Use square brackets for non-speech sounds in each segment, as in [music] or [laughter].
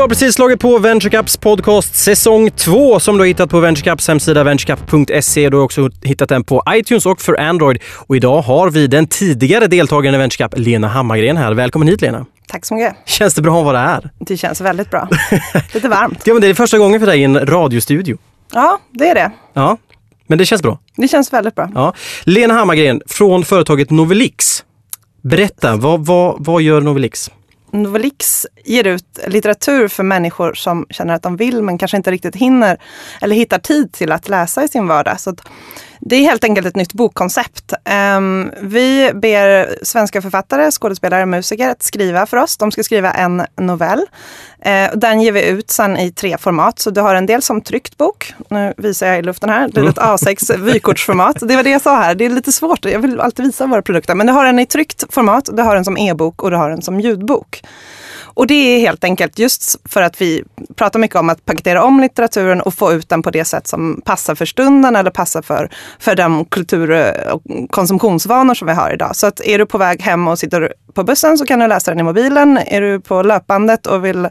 har precis slagit på VentureCaps podcast säsong 2 som du har hittat på VentureCaps hemsida venturecap.se. Du har också hittat den på iTunes och för Android. Och idag har vi den tidigare deltagaren i VentureCap, Lena Hammargren här. Välkommen hit Lena! Tack så mycket. Känns det bra att vara här? Det känns väldigt bra. [laughs] Lite varmt. Ja, men det är första gången för dig i en radiostudio. Ja, det är det. Ja, men det känns bra. Det känns väldigt bra. Ja. Lena Hammargren från företaget Novelix. Berätta, vad, vad, vad gör Novelix? Novelix ger ut litteratur för människor som känner att de vill men kanske inte riktigt hinner eller hittar tid till att läsa i sin vardag. Så det är helt enkelt ett nytt bokkoncept. Um, vi ber svenska författare, skådespelare, musiker att skriva för oss. De ska skriva en novell. Uh, den ger vi ut sen i tre format. Så du har en del som tryckt bok. Nu visar jag i luften här. Det är ett A6 vykortsformat. Det var det jag sa här. Det är lite svårt. Jag vill alltid visa våra produkter. Men du har en i tryckt format, du har en som e-bok och du har en som ljudbok. Och det är helt enkelt just för att vi pratar mycket om att paketera om litteraturen och få ut den på det sätt som passar för stunden eller passar för, för de kultur och konsumtionsvanor som vi har idag. Så att är du på väg hem och sitter på bussen så kan du läsa den i mobilen. Är du på löpbandet och vill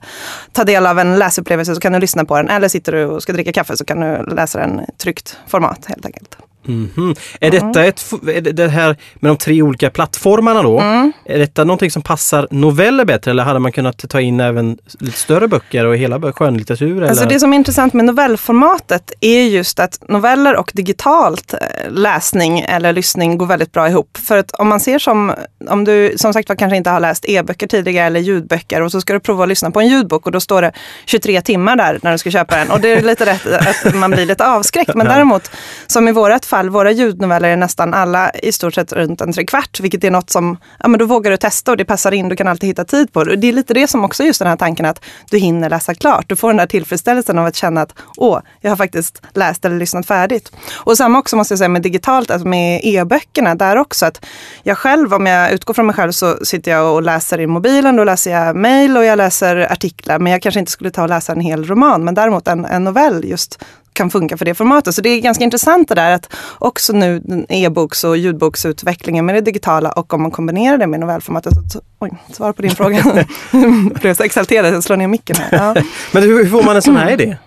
ta del av en läsupplevelse så kan du lyssna på den. Eller sitter du och ska dricka kaffe så kan du läsa den i tryckt format helt enkelt. Mm -hmm. Är detta ett, är det här med de tre olika plattformarna då? Mm. Är detta någonting som passar noveller bättre eller hade man kunnat ta in även lite större böcker och hela skönlitteratur? Alltså det som är intressant med novellformatet är just att noveller och digitalt eh, läsning eller lyssning går väldigt bra ihop. För att om man ser som, om du som sagt var kanske inte har läst e-böcker tidigare eller ljudböcker och så ska du prova att lyssna på en ljudbok och då står det 23 timmar där när du ska köpa den och det är lite rätt att man blir lite avskräckt. Men däremot som i vårat fall våra ljudnoveller är nästan alla i stort sett runt en trekvart, vilket är något som, ja men då vågar du testa och det passar in, du kan alltid hitta tid på det. Det är lite det som också är just den här tanken att du hinner läsa klart. Du får den där tillfredsställelsen av att känna att, åh, jag har faktiskt läst eller lyssnat färdigt. Och samma också måste jag säga med digitalt, alltså med e-böckerna, där också att jag själv, om jag utgår från mig själv så sitter jag och läser i mobilen, då läser jag mejl och jag läser artiklar, men jag kanske inte skulle ta och läsa en hel roman, men däremot en, en novell just kan funka för det formatet. Så det är ganska intressant det där att också nu e-boks och ljudboksutvecklingen med det digitala och om man kombinerar det med novellformatet. Så, oj, svar på din fråga. [laughs] jag blev så exalterad, jag slår ner micken här. Ja. [laughs] Men hur får man en sån här idé?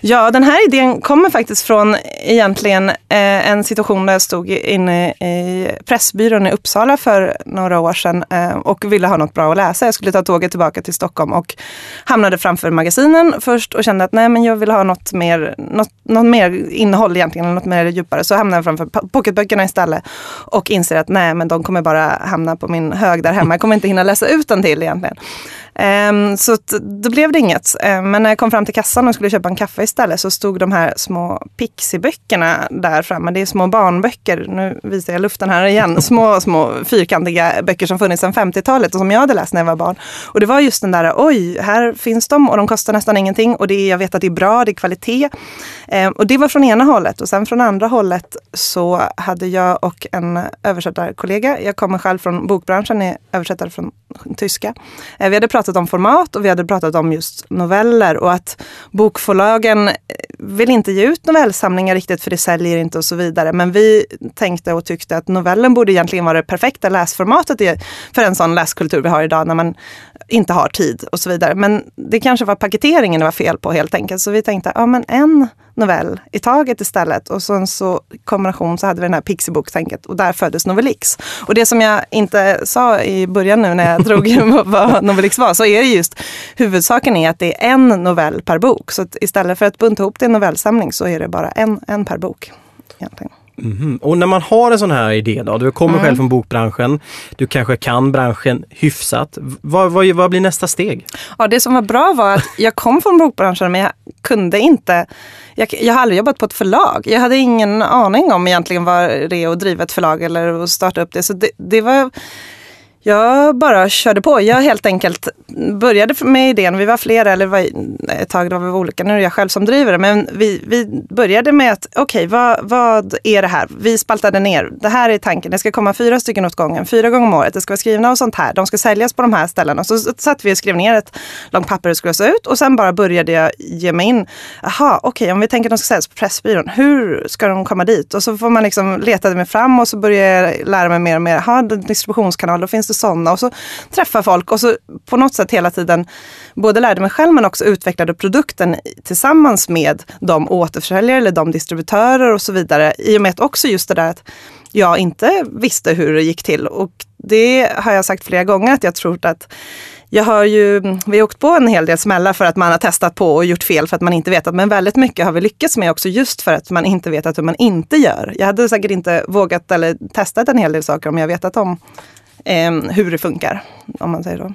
Ja, den här idén kommer faktiskt från egentligen eh, en situation där jag stod inne i Pressbyrån i Uppsala för några år sedan eh, och ville ha något bra att läsa. Jag skulle ta tåget tillbaka till Stockholm och hamnade framför magasinen först och kände att nej, men jag vill ha något mer, något, något mer innehåll egentligen, något mer djupare. Så hamnade jag framför pocketböckerna istället och inser att nej, men de kommer bara hamna på min hög där hemma. Jag kommer inte hinna läsa ut den till egentligen. Um, så då blev det inget. Um, men när jag kom fram till kassan och skulle köpa en kaffe istället så stod de här små Pixie-böckerna där framme. Det är små barnböcker. Nu visar jag luften här igen. [laughs] Små, små fyrkantiga böcker som funnits sedan 50-talet och som jag hade läst när jag var barn. Och det var just den där, oj, här finns de och de kostar nästan ingenting och det är, jag vet att det är bra, det är kvalitet. Um, och det var från ena hållet och sen från andra hållet så hade jag och en översättarkollega, jag kommer själv från bokbranschen, är översättare från tyska. Vi hade pratat pratat om format och vi hade pratat om just noveller och att bokförlagen eh, vill inte ge ut novellsamlingar riktigt för det säljer inte och så vidare. Men vi tänkte och tyckte att novellen borde egentligen vara det perfekta läsformatet för en sån läskultur vi har idag när man inte har tid och så vidare. Men det kanske var paketeringen det var fel på helt enkelt. Så vi tänkte, ja men en novell i taget istället. Och sen så kombination så hade vi den här Pixiebook-tänket och där föddes Novelix. Och det som jag inte sa i början nu när jag [laughs] drog [laughs] vad Novelix var, så är det just huvudsaken är att det är en novell per bok. Så istället för att bunta ihop det i en novellsamling så är det bara en, en per bok. Egentligen. Mm. Och när man har en sån här idé då, du kommer mm. själv från bokbranschen, du kanske kan branschen hyfsat. Vad, vad, vad blir nästa steg? Ja, det som var bra var att jag kom från bokbranschen men jag kunde inte, jag, jag har aldrig jobbat på ett förlag. Jag hade ingen aning om egentligen vad det är att driva ett förlag eller att starta upp det. Så det, det var jag bara körde på. Jag helt enkelt började med idén. Vi var flera, eller var ett tag var vi olika. Nu är det jag själv som driver det. Men vi, vi började med att, okej, okay, vad, vad är det här? Vi spaltade ner. Det här är tanken. Det ska komma fyra stycken åt gången, fyra gånger om året. Det ska vara skrivna och sånt här. De ska säljas på de här ställena. Så satt vi och skrev ner ett långt papper det skulle se ut. Och sen bara började jag ge mig in. Jaha, okej, okay, om vi tänker att de ska säljas på Pressbyrån. Hur ska de komma dit? Och så får man liksom leta mig fram och så börjar jag lära mig mer och mer. Jaha, distributionskanal, då finns det sådana. Och så träffa folk och så på något sätt hela tiden både lärde mig själv men också utvecklade produkten tillsammans med de återförsäljare eller de distributörer och så vidare. I och med att också just det där att jag inte visste hur det gick till. Och det har jag sagt flera gånger att jag tror att jag har ju, vi har åkt på en hel del smällar för att man har testat på och gjort fel för att man inte vetat. Men väldigt mycket har vi lyckats med också just för att man inte vetat hur man inte gör. Jag hade säkert inte vågat eller testat en hel del saker om jag vetat om hur det funkar. Om man säger så.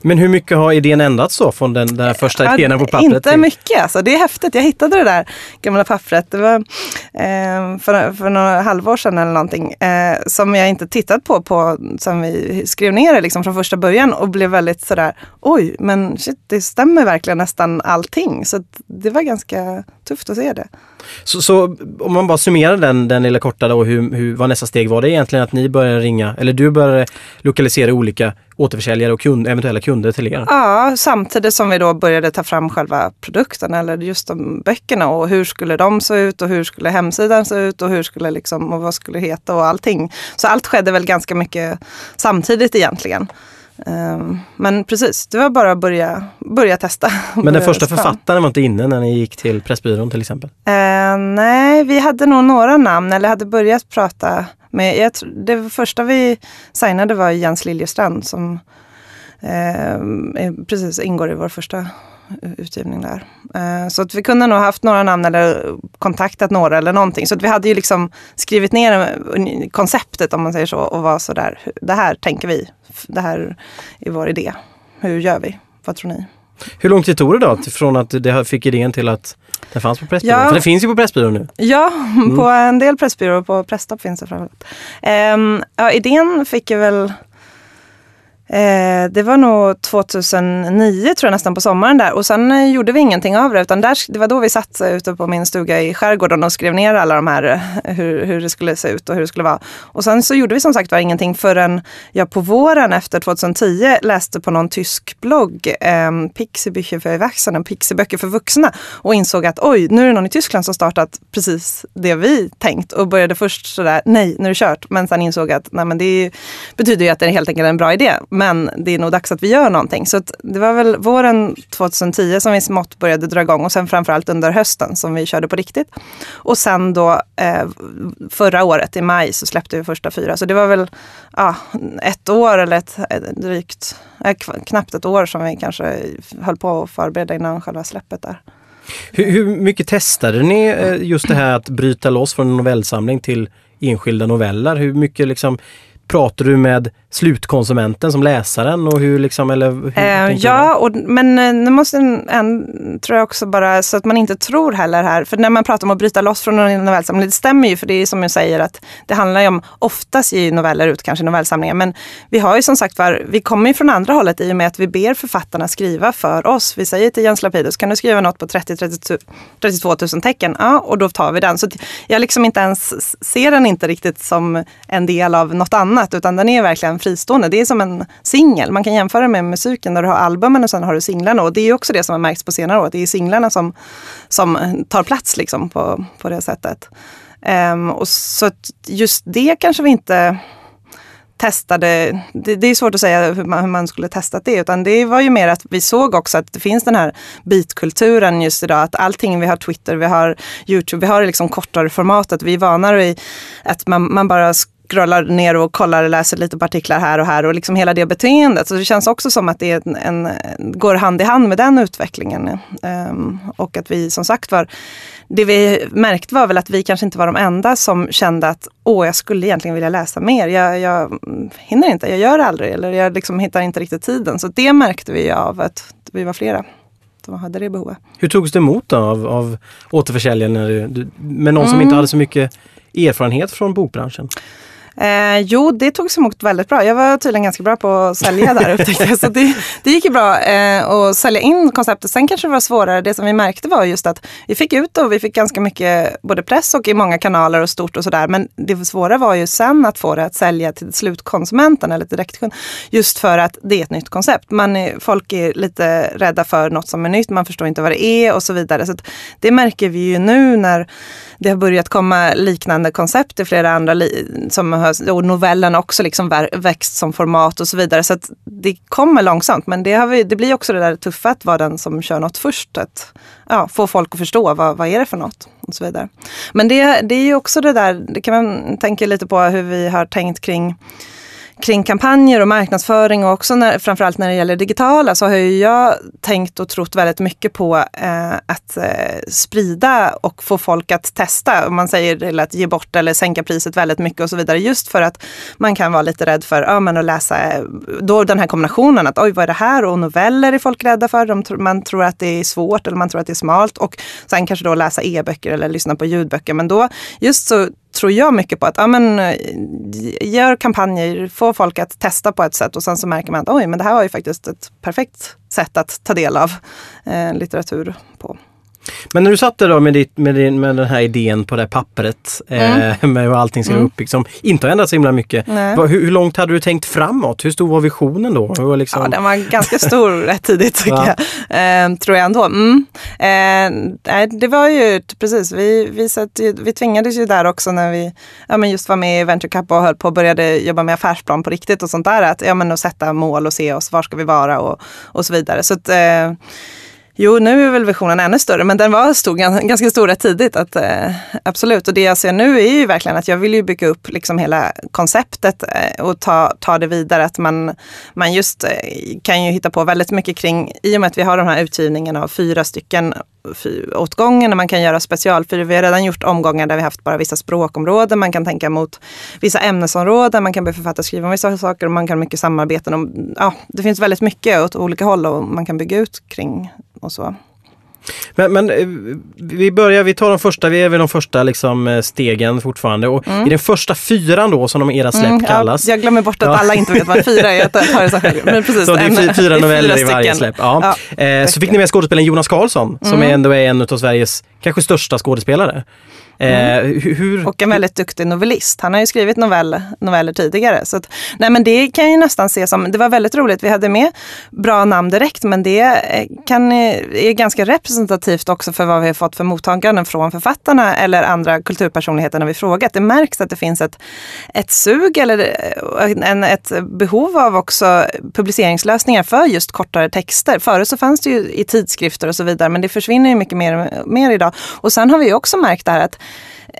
Men hur mycket har idén ändrats då från den där första idén på pappret? Inte till? mycket alltså. Det är häftigt. Jag hittade det där gamla pappret. Det var eh, för, för några halvår sedan eller någonting. Eh, som jag inte tittat på, på som vi skrev ner det liksom från första början och blev väldigt sådär, oj, men shit, det stämmer verkligen nästan allting. Så det var ganska tufft att se det. Så, så, om man bara summerar den, den lilla korta då, hur, hur, vad nästa steg var det egentligen att ni började ringa, eller du började lokalisera olika återförsäljare och kund, eventuella kunder till er? Ja, samtidigt som vi då började ta fram själva produkten eller just de böckerna och hur skulle de se ut och hur skulle hemsidan se ut och hur skulle liksom och vad skulle heta och allting. Så allt skedde väl ganska mycket samtidigt egentligen. Ehm, men precis, det var bara att börja, börja testa. Men den första författaren var inte inne när ni gick till Pressbyrån till exempel? Uh, nej, vi hade nog några namn eller hade börjat prata med, jag, det första vi signade var Jens Liljestrand som uh, precis ingår i vår första utgivning där. Uh, så att vi kunde nog haft några namn eller kontaktat några eller någonting. Så att vi hade ju liksom skrivit ner konceptet om man säger så och var sådär, det här tänker vi det här är vår idé. Hur gör vi? Vad tror ni? Hur lång tid tog det då från att det fick idén till att den fanns på Pressbyrån? Ja. För det finns ju på Pressbyrån nu. Ja, mm. på en del Pressbyråer. På Presstopp finns det framförallt. Um, ja, idén fick jag väl Eh, det var nog 2009 tror jag nästan på sommaren där och sen eh, gjorde vi ingenting av det utan där, det var då vi satt eh, ute på min stuga i skärgården och skrev ner alla de här eh, hur, hur det skulle se ut och hur det skulle vara. Och sen så gjorde vi som sagt var ingenting förrän jag på våren efter 2010 läste på någon tysk blogg, eh, Pixiebücher för Erwachsene, Pixieböcker för vuxna och insåg att oj, nu är det någon i Tyskland som startat precis det vi tänkt och började först sådär, nej, nu är det kört. Men sen insåg att nej, men det betyder ju att det är helt enkelt en bra idé men det är nog dags att vi gör någonting. Så det var väl våren 2010 som vi smått började dra igång och sen framförallt under hösten som vi körde på riktigt. Och sen då eh, förra året i maj så släppte vi första fyra. Så det var väl ja, ett år eller ett, drygt, eh, knappt ett år som vi kanske höll på att förbereda innan själva släppet där. Hur, hur mycket testade ni eh, just det här att bryta loss från en novellsamling till enskilda noveller? Hur mycket liksom pratar du med slutkonsumenten som läsaren och hur liksom, eller hur eh, Ja, och, men eh, nu måste en, en, tror jag också bara, så att man inte tror heller här, för när man pratar om att bryta loss från en novellsamling, det stämmer ju för det är som jag säger att det handlar ju om, oftast ger noveller ut kanske novellsamlingar, men vi har ju som sagt var, vi kommer ju från andra hållet i och med att vi ber författarna skriva för oss. Vi säger till Jens Lapidus, kan du skriva något på 30-32 000 tecken? Ja, och då tar vi den. Så jag liksom inte ens ser den inte riktigt som en del av något annat, utan den är verkligen fristående. Det är som en singel. Man kan jämföra med musiken där du har albumen och sen har du singlarna. Och det är också det som har märkts på senare år. Det är singlarna som, som tar plats liksom på, på det sättet. Um, och så just det kanske vi inte testade, det, det, är svårt att säga hur man, hur man skulle testat det, utan det var ju mer att vi såg också att det finns den här bitkulturen just idag, att allting, vi har Twitter, vi har Youtube, vi har liksom kortare formatet, vi är vana vid att man, man bara scrollar ner och kollar och läser lite på artiklar här och här och liksom hela det beteendet. Så det känns också som att det en, en, går hand i hand med den utvecklingen. Um, och att vi som sagt var, det vi märkte var väl att vi kanske inte var de enda som kände att åh, jag skulle egentligen vilja läsa mer. Jag, jag hinner inte, jag gör det aldrig eller jag liksom hittar inte riktigt tiden. Så det märkte vi av att vi var flera som hade det behovet. Hur togs det emot då av, av återförsäljaren med någon mm. som inte hade så mycket erfarenhet från bokbranschen? Eh, jo, det togs emot väldigt bra. Jag var tydligen ganska bra på att sälja där [laughs] upptäckte jag. Så det, det gick ju bra eh, att sälja in konceptet. Sen kanske det var svårare. Det som vi märkte var just att vi fick ut och vi fick ganska mycket både press och i många kanaler och stort och sådär. Men det svåra var ju sen att få det att sälja till slutkonsumenten eller direktkund. Just för att det är ett nytt koncept. Man är, folk är lite rädda för något som är nytt. Man förstår inte vad det är och så vidare. Så det märker vi ju nu när det har börjat komma liknande koncept i flera andra som har, och novellerna också liksom växt som format och så vidare. Så att det kommer långsamt. Men det, har vi, det blir också det där tuffa att vara den som kör något först. Att ja, få folk att förstå vad, vad är det för något och så vidare. Men det, det är ju också det där, det kan man tänka lite på hur vi har tänkt kring kring kampanjer och marknadsföring och också när, framförallt när det gäller digitala så har jag tänkt och trott väldigt mycket på eh, att eh, sprida och få folk att testa. Om man säger till att ge bort eller sänka priset väldigt mycket och så vidare. Just för att man kan vara lite rädd för ja, men att läsa eh, då den här kombinationen att oj vad är det här och noveller är folk rädda för. De, man tror att det är svårt eller man tror att det är smalt och sen kanske då läsa e-böcker eller lyssna på ljudböcker. Men då just så tror jag mycket på att ja, men, eh, gör kampanjer, få folk att testa på ett sätt och sen så märker man att oj, men det här var ju faktiskt ett perfekt sätt att ta del av eh, litteratur på. Men när du satt där då med, ditt, med, din, med den här idén på det här pappret mm. eh, [laughs] med hur allting ska vara mm. uppbyggt som inte har ändrats så himla mycket. Hur, hur, långt hade du tänkt framåt? Hur stor var visionen då? Hur liksom... Ja, den var ganska [laughs] stor rätt tidigt tycker ja. jag. Eh, tror jag ändå. Mm. Eh, det var ju precis, vi, vi, satt, vi tvingades ju där också när vi ja, men just var med i Venture Cup och höll på och började jobba med affärsplan på riktigt och sånt där. Att, ja, men att sätta mål och se oss, var ska vi vara och, och så vidare. Så att, eh, Jo, nu är väl visionen ännu större, men den var stor, ganska stor rätt tidigt. Att, eh, absolut, och det jag ser nu är ju verkligen att jag vill ju bygga upp liksom hela konceptet eh, och ta, ta det vidare. Att man, man just eh, kan ju hitta på väldigt mycket kring, i och med att vi har den här utgivningen av fyra stycken åt gången. Man kan göra specialfyr. Vi har redan gjort omgångar där vi haft bara vissa språkområden. Man kan tänka mot vissa ämnesområden. Man kan be författare skriva om vissa saker och man kan mycket samarbeten. Och, ja, det finns väldigt mycket åt olika håll och man kan bygga ut kring och så. Men, men, eh, vi börjar, vi tar de första, vi är väl de första liksom, eh, stegen fortfarande. Och mm. I den första fyran då som de era släpp mm, kallas. Ja, jag glömmer bort att ja. alla inte vet vad fyra är. Jag tar det så Men precis, så det är fyra noveller i varje släpp. Ja. ja eh, så fick ni med skådespelaren Jonas Karlsson mm. som ändå är en av Sveriges kanske största skådespelare. Mm. Eh, hur, och en väldigt duktig novellist. Han har ju skrivit novell, noveller tidigare. Så att, nej men det kan jag nästan se som, det var väldigt roligt. Vi hade med bra namn direkt men det eh, kan, eh, är ganska representativt också för vad vi har fått för mottaganden från författarna eller andra kulturpersonligheter när vi frågat. Det märks att det finns ett, ett sug eller en, ett behov av också publiceringslösningar för just kortare texter. Förut så fanns det ju i tidskrifter och så vidare men det försvinner ju mycket mer, mer idag. Och sen har vi också märkt det här att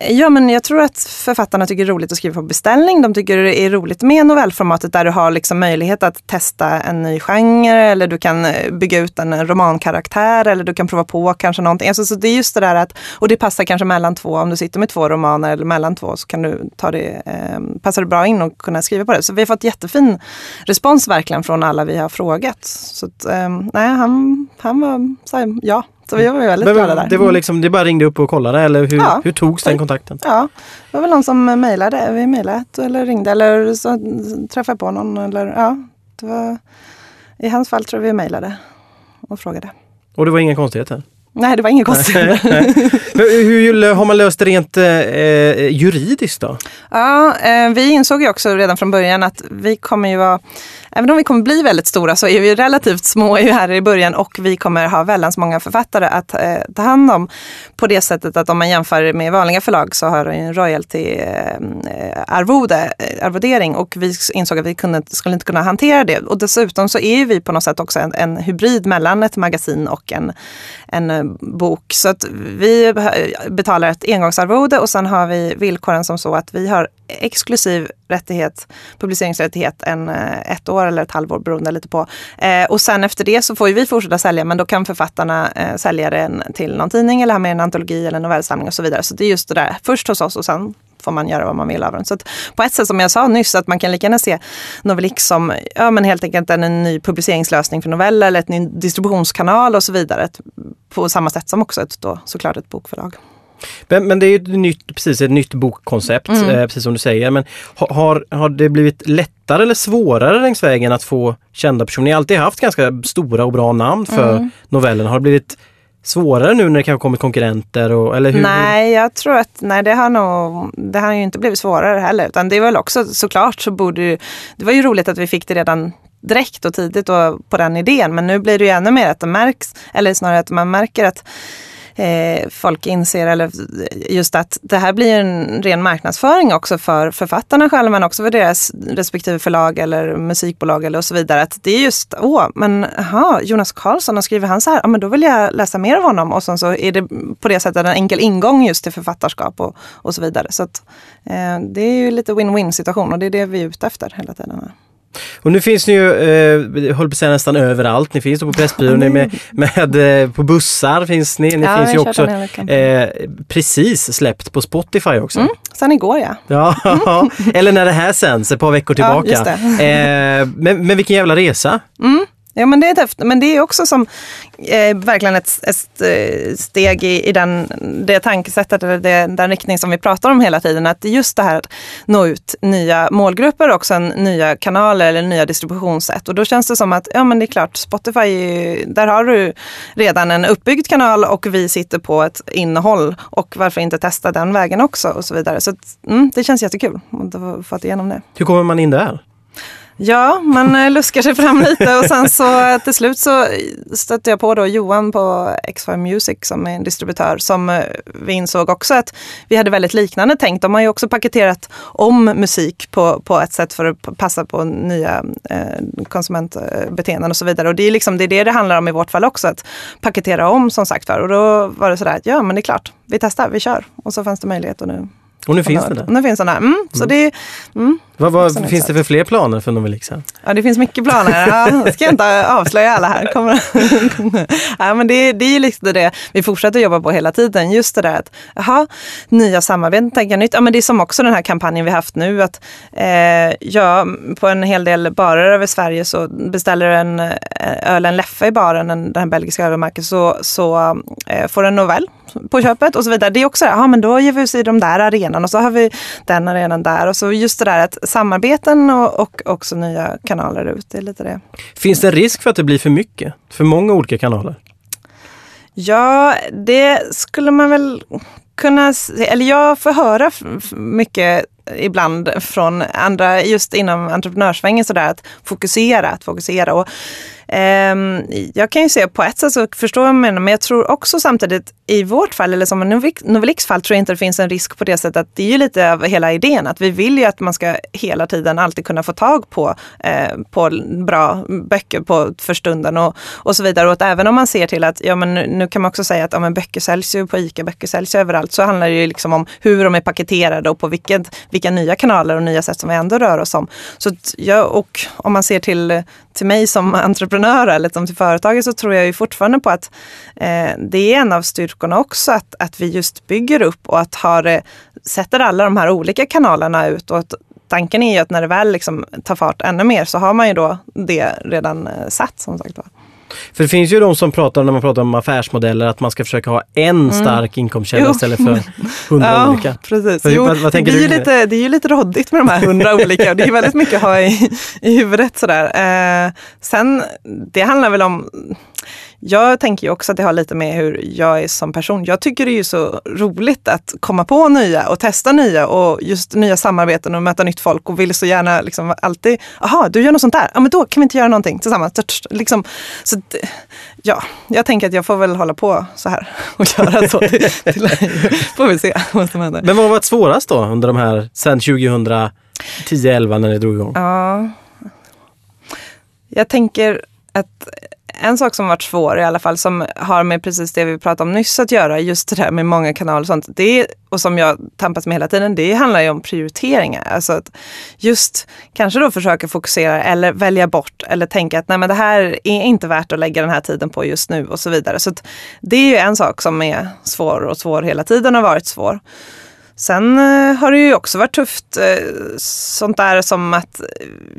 Ja, men jag tror att författarna tycker det är roligt att skriva på beställning. De tycker det är roligt med novellformatet där du har liksom möjlighet att testa en ny genre eller du kan eh, bygga ut en eh, romankaraktär eller du kan prova på kanske någonting. Alltså, så det är just det där att, och det passar kanske mellan två, om du sitter med två romaner eller mellan två så kan du ta det, eh, passar det bra in och kunna skriva på det. Så vi har fått jättefin respons verkligen från alla vi har frågat. Så att, eh, nej, han, han var så här, ja, så vi var väldigt glada där. Det var liksom, det bara ringde upp och kollade eller hur, ja. hur togs den kontakten? Ja, det var väl någon som mejlade. Vi mejlade eller ringde eller så träffade jag på någon. Eller, ja, det var, I hans fall tror jag vi mejlade och frågade. Och det var inga konstigheter? Nej, det var inga konstigheter. [laughs] hur har man löst det rent eh, juridiskt då? Ja, eh, vi insåg ju också redan från början att vi kommer ju vara även om vi kommer bli väldigt stora så är vi relativt små här i början och vi kommer ha väldigt många författare att eh, ta hand om. På det sättet att om man jämför med vanliga förlag så har de en royalty-arvode, eh, eh, arvodering och vi insåg att vi kunde, skulle inte kunna hantera det. Och dessutom så är vi på något sätt också en, en hybrid mellan ett magasin och en, en eh, bok. Så att vi eh, betalar ett engångsarvode och sen har vi villkoren som så att vi har exklusiv rättighet, publiceringsrättighet en, eh, ett år eller ett halvår beroende lite på. Eh, och sen efter det så får vi fortsätta sälja men då kan författarna eh, sälja den till någon tidning eller ha med en antologi eller novellsamling och så vidare. Så det är just det där, först hos oss och sen får man göra vad man vill av den. Så att på ett sätt som jag sa nyss, att man kan lika gärna se Novelix som ja, men helt enkelt en, en ny publiceringslösning för noveller eller ett ny distributionskanal och så vidare. På samma sätt som också ett, då, såklart ett bokförlag. Men, men det är ju ett nytt, precis ett nytt bokkoncept, mm. eh, precis som du säger. Men har, har det blivit lättare eller svårare längs vägen att få kända personer? Ni har alltid haft ganska stora och bra namn för mm. novellerna. Har det blivit svårare nu när det kanske kommit konkurrenter? Och, eller hur? Nej, jag tror att nej, det, har nog, det har ju inte blivit svårare heller. Utan det är väl också såklart så borde ju, det var ju roligt att vi fick det redan direkt och tidigt och på den idén. Men nu blir det ju ännu mer att det märks, eller snarare att man märker att eh, folk inser, eller just att det här blir en ren marknadsföring också för författarna själva men också för deras respektive förlag eller musikbolag eller och så vidare. Att det är just, åh, men aha, Jonas Karlsson, och skriver han så här, ja men då vill jag läsa mer av honom. Och sen så är det på det sättet en enkel ingång just till författarskap och, och så vidare. Så att, eh, det är ju lite win-win situation och det är det vi är ute efter hela tiden. Och nu finns ni ju, eh, höll på att säga nästan överallt. Ni finns på Pressbyrån, ni med, med, eh, på bussar finns ni. Ni ja, finns ju också eh, precis släppt på Spotify också. Mm, sen igår ja. ja [laughs] eller när det här sänds, ett par veckor tillbaka. Ja, eh, men, men vilken jävla resa! Mm. Ja men det är häftigt. Men det är också som eh, verkligen ett, ett eh, steg i, i den, det tankesättet eller det, den riktning som vi pratar om hela tiden. Att just det här att nå ut nya målgrupper och sen nya kanaler eller nya distributionssätt. Och då känns det som att, ja men det är klart, Spotify, där har du redan en uppbyggd kanal och vi sitter på ett innehåll. Och varför inte testa den vägen också och så vidare. Så mm, det känns jättekul att ha fått igenom det. Hur kommer man in där? Ja, man eh, luskar sig fram lite och sen så eh, till slut så stötte jag på då Johan på X5 Music som är en distributör som eh, vi insåg också att vi hade väldigt liknande tänkt. De har ju också paketerat om musik på, på ett sätt för att passa på nya eh, konsumentbeteenden och så vidare. Och det är, liksom, det är det det handlar om i vårt fall också, att paketera om som sagt var. Och då var det sådär, att ja men det är klart, vi testar, vi kör. Och så fanns det möjlighet och nu och nu finns det där? Nu finns den där. Mm, mm. Så det, mm, vad, vad finns det för fler planer för Novelixa? Ja, det finns mycket planer. Ja, [laughs] ska jag inte avslöja alla här. Kommer. [laughs] ja, men det, det är liksom det vi fortsätter jobba på hela tiden. Just det där att, aha, nya samarbeten, tänka nytt. Ja, men det är som också den här kampanjen vi haft nu. att eh, ja, På en hel del barer över Sverige så beställer en eh, ölen Leffe i baren, den här belgiska ölmärket, så, så eh, får en novell på köpet och så vidare. Det är också det, ja men då ger vi oss i de där arenan och så har vi den arenan där. Och så just det där att samarbeten och, och också nya kanaler ut, det är lite det. Finns det en risk för att det blir för mycket? För många olika kanaler? Ja, det skulle man väl kunna, eller jag får höra mycket ibland från andra, just inom entreprenörssvängen sådär, att fokusera, att fokusera. Och Ehm, jag kan ju se på ett sätt så förstår jag menar, men jag tror också samtidigt i vårt fall, eller som Novelix fall, tror jag inte det finns en risk på det sättet att det är ju lite av hela idén att vi vill ju att man ska hela tiden alltid kunna få tag på, eh, på bra böcker på, för stunden och, och så vidare. Och att även om man ser till att, ja men nu, nu kan man också säga att ja, men böcker säljs ju på ICA, böcker säljs ju överallt, så handlar det ju liksom om hur de är paketerade och på vilket, vilka nya kanaler och nya sätt som vi ändå rör oss om. Så ja, och om man ser till, till mig som entreprenör eller som till företaget så tror jag ju fortfarande på att eh, det är en av styrkorna också att, att vi just bygger upp och att har, eh, sätter alla de här olika kanalerna ut och att tanken är ju att när det väl liksom tar fart ännu mer så har man ju då det redan eh, satt som sagt var. För det finns ju de som pratar, när man pratar om affärsmodeller, att man ska försöka ha en mm. stark mm. inkomstkälla [laughs] istället för hundra ja, olika. Precis. Jo, vad, vad det, är du? Lite, det är ju lite råddigt med de här hundra olika. Det är väldigt mycket att ha i, i huvudet sådär. Eh, sen, det handlar väl om jag tänker ju också att det har lite med hur jag är som person. Jag tycker det är ju så roligt att komma på nya och testa nya och just nya samarbeten och möta nytt folk och vill så gärna liksom alltid, aha, du gör något sånt där, ja men då kan vi inte göra någonting tillsammans. Liksom, så ja, jag tänker att jag får väl hålla på så här och [laughs] göra så. Till, till, får vi se vad som händer. Men vad har varit svårast då under de här, sen 2010-11 när ni drog igång? Ja, jag tänker att en sak som varit svår i alla fall, som har med precis det vi pratade om nyss att göra, just det där med många kanaler och sånt, det, och som jag tampas med hela tiden, det handlar ju om prioriteringar. Alltså att just kanske då försöka fokusera eller välja bort eller tänka att nej men det här är inte värt att lägga den här tiden på just nu och så vidare. Så det är ju en sak som är svår och svår hela tiden har varit svår. Sen eh, har det ju också varit tufft eh, sånt där som att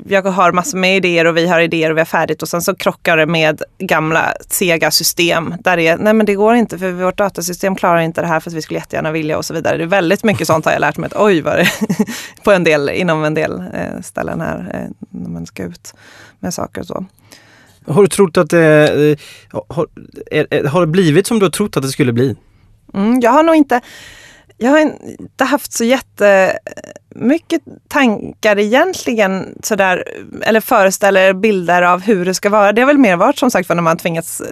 jag har massor med idéer och vi har idéer och vi har färdigt och sen så krockar det med gamla sega system där det är, nej men det går inte för vårt datasystem klarar inte det här för att vi skulle jättegärna vilja och så vidare. Det är väldigt mycket sånt har jag lärt mig att oj vad det [laughs] på en del, inom en del eh, ställen här när man ska ut med saker och så. Har du trott att det har, har det blivit som du har trott att det skulle bli? Mm, jag har nog inte jag har inte haft så jättemycket tankar egentligen sådär, eller föreställer bilder av hur det ska vara. Det har väl mer varit som sagt för när man tvingats eh,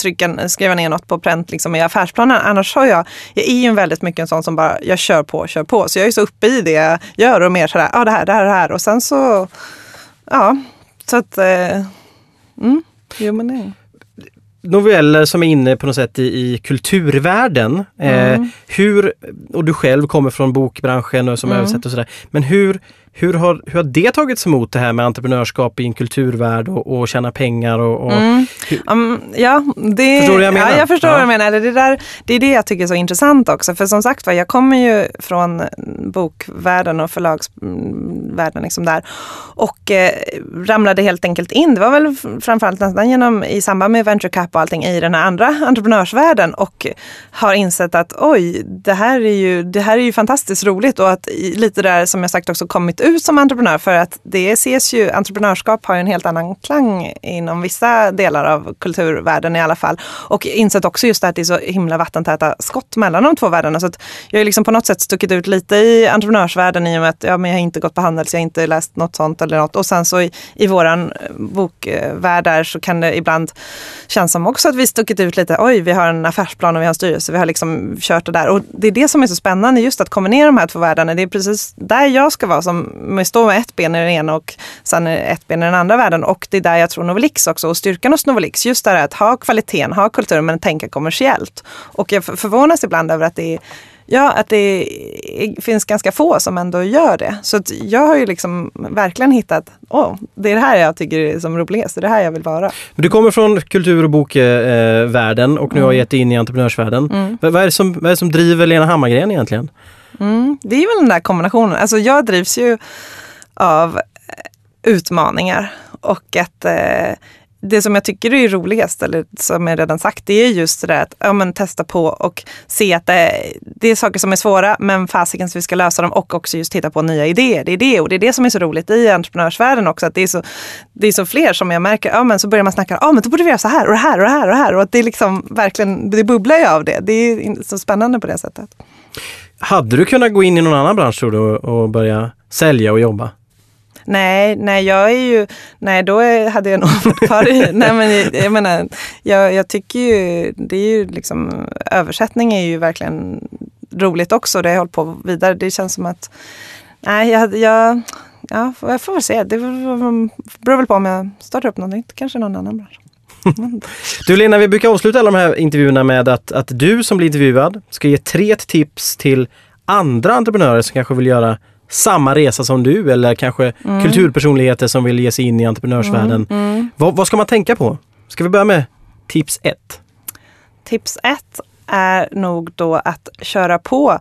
trycka, skriva ner något på pränt liksom, i affärsplanen. Annars har jag, jag är ju väldigt mycket en sån som bara, jag kör på, kör på. Så jag är så uppe i det jag gör och mer sådär, ja ah, det här, det här, det här. Och sen så, ja, så att, eh, mm, jo men det noveller som är inne på något sätt i, i kulturvärlden. Eh, mm. hur, och du själv kommer från bokbranschen och som mm. översättare och sådär. Men hur, hur har, hur har det tagits emot det här med entreprenörskap i en kulturvärld och, och tjäna pengar? Och, och mm. um, ja, det, förstår du vad jag menar? Ja, jag förstår ja. vad du menar. Det, där, det är det jag tycker är så intressant också. För som sagt jag kommer ju från bokvärlden och förlagsvärlden. Liksom där. Och eh, ramlade helt enkelt in. Det var väl framförallt nästan genom, i samband med Venture Cap och allting i den här andra entreprenörsvärlden. Och har insett att oj, det här är ju, det här är ju fantastiskt roligt. Och att lite där som jag sagt också kommit ut som entreprenör för att det ses ju, entreprenörskap har ju en helt annan klang inom vissa delar av kulturvärlden i alla fall. Och insett också just att det är så himla vattentäta skott mellan de två världarna. Så att jag har liksom på något sätt stuckit ut lite i entreprenörsvärlden i och med att ja, men jag har inte gått på Handels, jag har inte läst något sånt eller något. Och sen så i, i våran eh, bokvärld där så kan det ibland kännas som också att vi stuckit ut lite. Oj, vi har en affärsplan och vi har en styrelse. Vi har liksom kört det där. Och det är det som är så spännande, just att kombinera de här två världarna. Det är precis där jag ska vara som med stå med ett ben i den ena och sen ett ben i den andra världen. Och det är där jag tror Novelix också och styrkan hos Novelix, just det här att ha kvaliteten, ha kulturen men tänka kommersiellt. Och jag förvånas ibland över att det är Ja, att det finns ganska få som ändå gör det. Så jag har ju liksom verkligen hittat, åh, det är det här jag tycker är som roligast, det är det här jag vill vara. Du kommer från kultur och bokvärlden och nu mm. har gett dig in i entreprenörsvärlden. Mm. Vad, är som, vad är det som driver Lena Hammargren egentligen? Mm, det är väl den där kombinationen. Alltså jag drivs ju av eh, utmaningar och att eh, det som jag tycker är roligast, eller som jag redan sagt, det är just det där att ja, men testa på och se att det, det är saker som är svåra, men fasiken så vi ska lösa dem och också just titta på nya idéer. Det är det och det är det som är så roligt i entreprenörsvärlden också, att det är så, det är så fler som jag märker, ja men så börjar man snacka, ja men då borde vi göra så här och det här och det här och det här och att det är liksom verkligen, det bubblar ju av det. Det är så spännande på det sättet. Hade du kunnat gå in i någon annan bransch tror du och börja sälja och jobba? Nej, nej, jag är ju, nej då hade jag nog varit kvar i, [laughs] nej men jag menar, jag, jag tycker ju, det är ju liksom, översättning är ju verkligen roligt också, det har jag hållit på vidare. Det känns som att, nej, jag, jag, ja, jag får väl se. Det beror väl på om jag startar upp någonting, kanske någon annan bransch. Du Lena, vi brukar avsluta alla de här intervjuerna med att, att du som blir intervjuad ska ge tre tips till andra entreprenörer som kanske vill göra samma resa som du eller kanske mm. kulturpersonligheter som vill ge sig in i entreprenörsvärlden. Mm. Mm. Vad, vad ska man tänka på? Ska vi börja med tips ett? Tips ett är nog då att köra på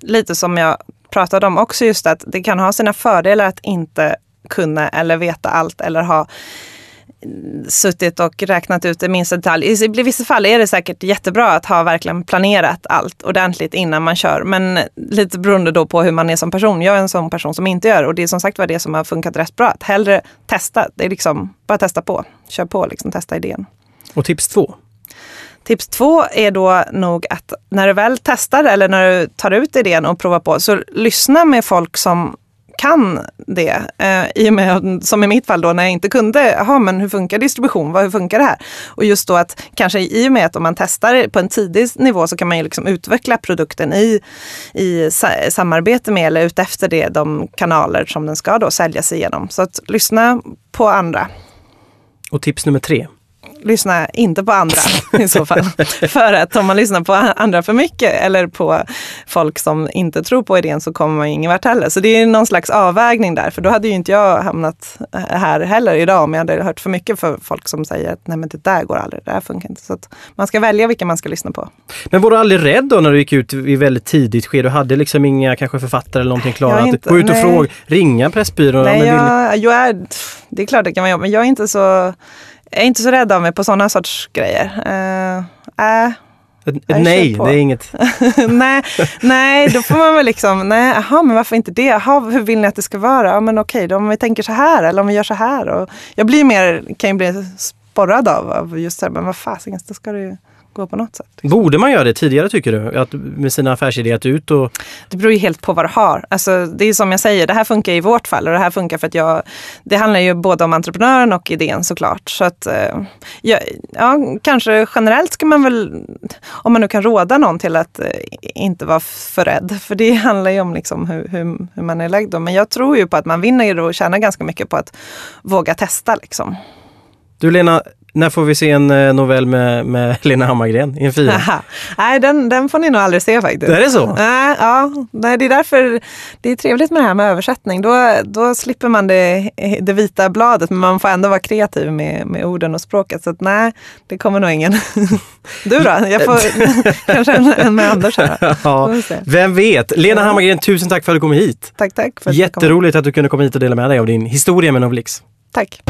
lite som jag pratade om också just att det kan ha sina fördelar att inte kunna eller veta allt eller ha suttit och räknat ut det minsta detalj. I vissa fall är det säkert jättebra att ha verkligen planerat allt ordentligt innan man kör. Men lite beroende då på hur man är som person. Jag är en sån person som inte gör och det är som sagt var det som har funkat rätt bra. Att hellre testa. Det är liksom bara testa på. Kör på, liksom testa idén. Och tips två? Tips två är då nog att när du väl testar eller när du tar ut idén och provar på, så lyssna med folk som kan det. Eh, I och med, som i mitt fall då, när jag inte kunde, jaha men hur funkar distribution, hur funkar det här? Och just då att kanske i och med att om man testar på en tidig nivå så kan man ju liksom utveckla produkten i, i samarbete med eller utefter det, de kanaler som den ska då säljas igenom. Så att lyssna på andra. Och tips nummer tre? Lyssna inte på andra i så fall. [laughs] för att om man lyssnar på andra för mycket eller på folk som inte tror på idén så kommer man ingen vart heller. Så det är någon slags avvägning där, för då hade ju inte jag hamnat här heller idag om jag hade hört för mycket för folk som säger att nej men det där går aldrig, det där funkar inte. Så man ska välja vilka man ska lyssna på. Men var du aldrig rädd då när du gick ut i väldigt tidigt skede? Du hade liksom inga kanske författare eller någonting klara? Att gå ut och fråga, ringa Pressbyrån? Nej, jag, jag är, det är klart det kan man jobba, men jag är inte så är inte så rädd av mig på sådana sorts grejer. Uh, äh, nej, det är inget. [laughs] nej, nej, då får man väl liksom, nej, aha, men varför inte det? Aha, hur vill ni att det ska vara? Ja, men okej, då om vi tänker så här eller om vi gör så här. Och jag blir mer, kan ju bli sporrad av, av just det här, men vad fasiken, då ska det ju gå på något sätt. Borde man göra det tidigare tycker du? Att med sina affärsidéer att ut och... Det beror ju helt på vad du har. Alltså, det är som jag säger, det här funkar i vårt fall och det här funkar för att jag... Det handlar ju både om entreprenören och idén såklart. Så att, eh, ja, ja, kanske generellt ska man väl, om man nu kan råda någon till att eh, inte vara för rädd. För det handlar ju om liksom hur, hur, hur man är lagd. Då. Men jag tror ju på att man vinner och tjänar ganska mycket på att våga testa. Liksom. Du Lena, när får vi se en eh, novell med, med [laughs] Lena Hammargren i en fira? Nej, den, den får ni nog aldrig se faktiskt. Är det så? Nej, ja, nej, det är därför det är trevligt med det här med översättning. Då, då slipper man det, det vita bladet, men man får ändå vara kreativ med, med orden och språket. Så att, nej, det kommer nog ingen. [laughs] Du då? Jag får [laughs] kanske en, en med Anders här. Ja, vem vet? Lena. Hammargren, tusen tack för att du kom hit. Tack, tack. För att Jätteroligt att du kunde komma hit och dela med dig av din historia med Novlix. Tack.